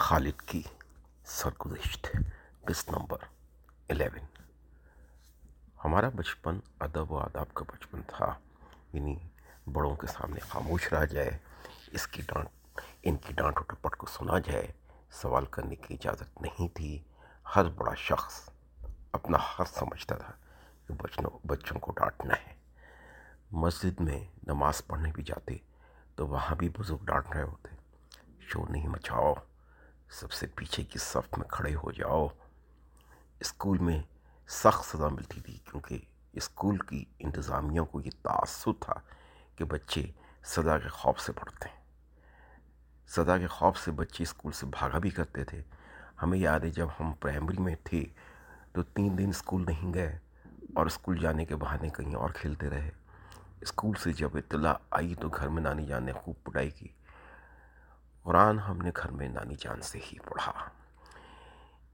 خالد کی سرگزشت، قسط number eleven. ہمارا بچپن ادب و آداب کا بچپن تھا یعنی بڑوں کے سامنے خاموش رہا جائے، اس کی ڈانٹ، ان کی ڈانٹ و ٹپٹ کو سنا جائے، سوال کرنے کی اجازت نہیں تھی۔ ہر بڑا شخص اپنا حق سمجھتا تھا کہ بچنوں، بچوں کو ڈانٹنا ہے۔ مسجد میں نماز پڑھنے بھی جاتے تو وہاں بھی بزرگ ڈانٹ رہے ہوتے، شور نہیں مچاؤ۔ سب سے پیچھے کی صف میں کھڑے ہو جاؤ۔ اسکول میں سخت سزا ملتی تھی کیونکہ اسکول کی انتظامیہ کو یہ تعصب تھا کہ بچے سزا کے خوف سے پڑھتے ہیں سزا کے خوف سے بچے اسکول سے بھاگا بھی کرتے تھے۔ ہمیں یاد ہے جب ہم پرائمری میں تھے تو تین دن اسکول نہیں گئے اور اسکول جانے کے بہانے کہیں اور کھیلتے رہے۔ اسکول سے جب اطلاع آئی تو گھر میں نانی جان نے خوب پڑھائی کی۔ قرآن ہم نے گھر میں نانی جان سے ہی پڑھا۔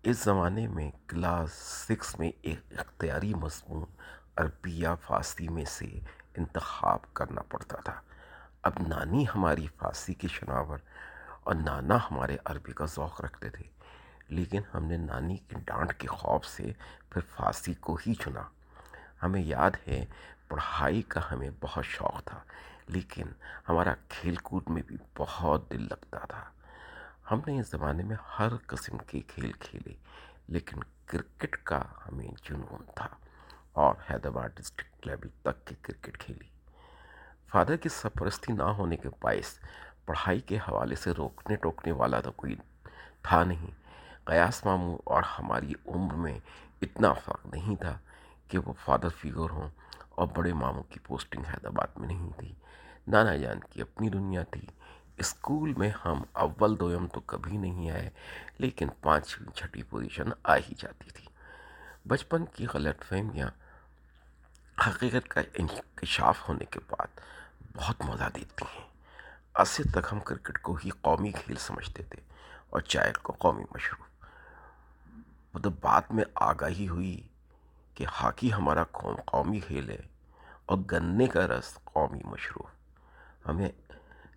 اس زمانے میں کلاس سکس میں ایک اختیاری مضمون عربی یا فارسی میں سے انتخاب کرنا پڑتا تھا۔ اب نانی ہماری فارسی کی شناور اور نانا ہمارے عربی کا ذوق رکھتے تھے۔ لیکن ہم نے نانی کی ڈانٹ کے خوف سے پھر فارسی کو ہی چنا۔ ہمیں یاد ہے، پڑھائی کا ہمیں بہت شوق تھا۔ لیکن ہمارا کھیل کود میں بھی بہت دل لگتا تھا۔ ہم نے اس زمانے میں ہر قسم کے کھیل کھیلے، لیکن کرکٹ کا ہمیں جنون تھا اور حیدرآباد ڈسٹرکٹ لیول تک کی کرکٹ کھیلی۔ فادر کی سرپرستی نہ ہونے کے باعث پڑھائی کے حوالے سے روکنے ٹوکنے والا تو کوئی تھا نہیں۔ قیاس ماموں اور ہماری عمر میں اتنا فرق نہیں تھا کہ وہ فادر فیگر ہوں۔ اور بڑے ماموں کی پوسٹنگ حیدرآباد میں نہیں تھی۔ نانا جان کی اپنی دنیا تھی۔ اسکول میں ہم اول دویم تو کبھی نہیں آئے، لیکن پانچویں چھٹی پوزیشن آ ہی جاتی تھی۔ بچپن کی غلط فہمیاں حقیقت کا انکشاف ہونے کے بعد بہت مزہ دیتی ہیں۔ عرصے تک ہم کرکٹ کو ہی قومی کھیل سمجھتے تھے اور چائے کو قومی مشروب۔ مطلب بعد میں آگاہی ہوئی۔ کہ ہاکی ہمارا قومی کھیل ہے اور گنے کا رس قومی مشروب ہمیں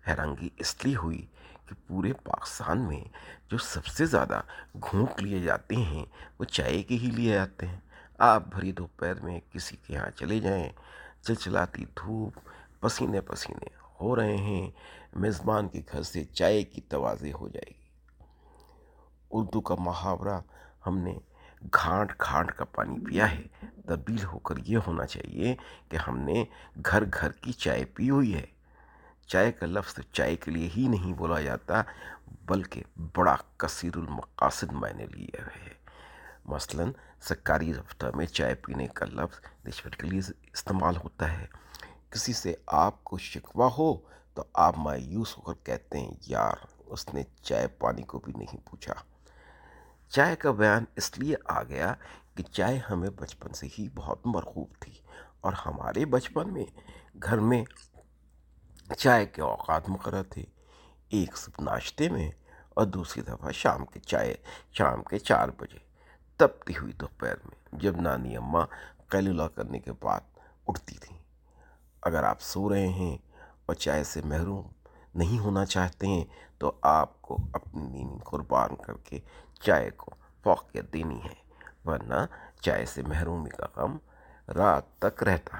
حیرانگی اس لیے ہوئی کہ پورے پاکستان میں جو سب سے زیادہ گھونٹ لیے جاتے ہیں، وہ چائے کے ہی لیے جاتے ہیں۔ آپ بھری دوپہر میں کسی کے یہاں چلے جائیں، چلچلاتی دھوپ پسینے پسینے ہو رہے ہیں، میزبان کے گھر سے چائے کی توازے ہو جائے گی۔ اردو کا محاورہ ہم نے گھانٹ گھانٹ کا پانی پیا ہے۔ تبدیل ہو کر یہ ہونا چاہیے کہ ہم نے گھر گھر کی چائے پی ہوئی ہے۔ چائے کا لفظ چائے کے لیے ہی نہیں بولا جاتا، بلکہ بڑا کثیر المقاصد معنی لیے ہوئے ہے۔ مثلاً، سرکاری دفتر میں چائے پینے کا لفظ رشوت کے لیے استعمال ہوتا ہے۔ کسی سے آپ کو شکوہ ہو تو آپ مایوس ہو کر کہتے ہیں، یار، اس نے چائے پانی کو بھی نہیں پوچھا۔ چائے کا بیان اس لیے آ گیا کہ چائے ہمیں بچپن سے ہی بہت مرغوب تھی اور ہمارے بچپن میں گھر میں چائے کے اوقات مقرر تھے۔ ایک صبح ناشتے میں اور دوسری دفعہ شام کے چائے، شام کے چار بجے۔ تبتی ہوئی دوپہر میں جب نانی اماں قیلولہ کرنے کے بعد اٹھتی تھیں۔ اگر آپ سو رہے ہیں اور چائے سے محروم نہیں ہونا چاہتے ہیں، تو آپ کو اپنی دینی قربان کر کے چائے کو فوقیت دینی ہے، ورنہ چائے سے محرومی کا غم رات تک رہتا۔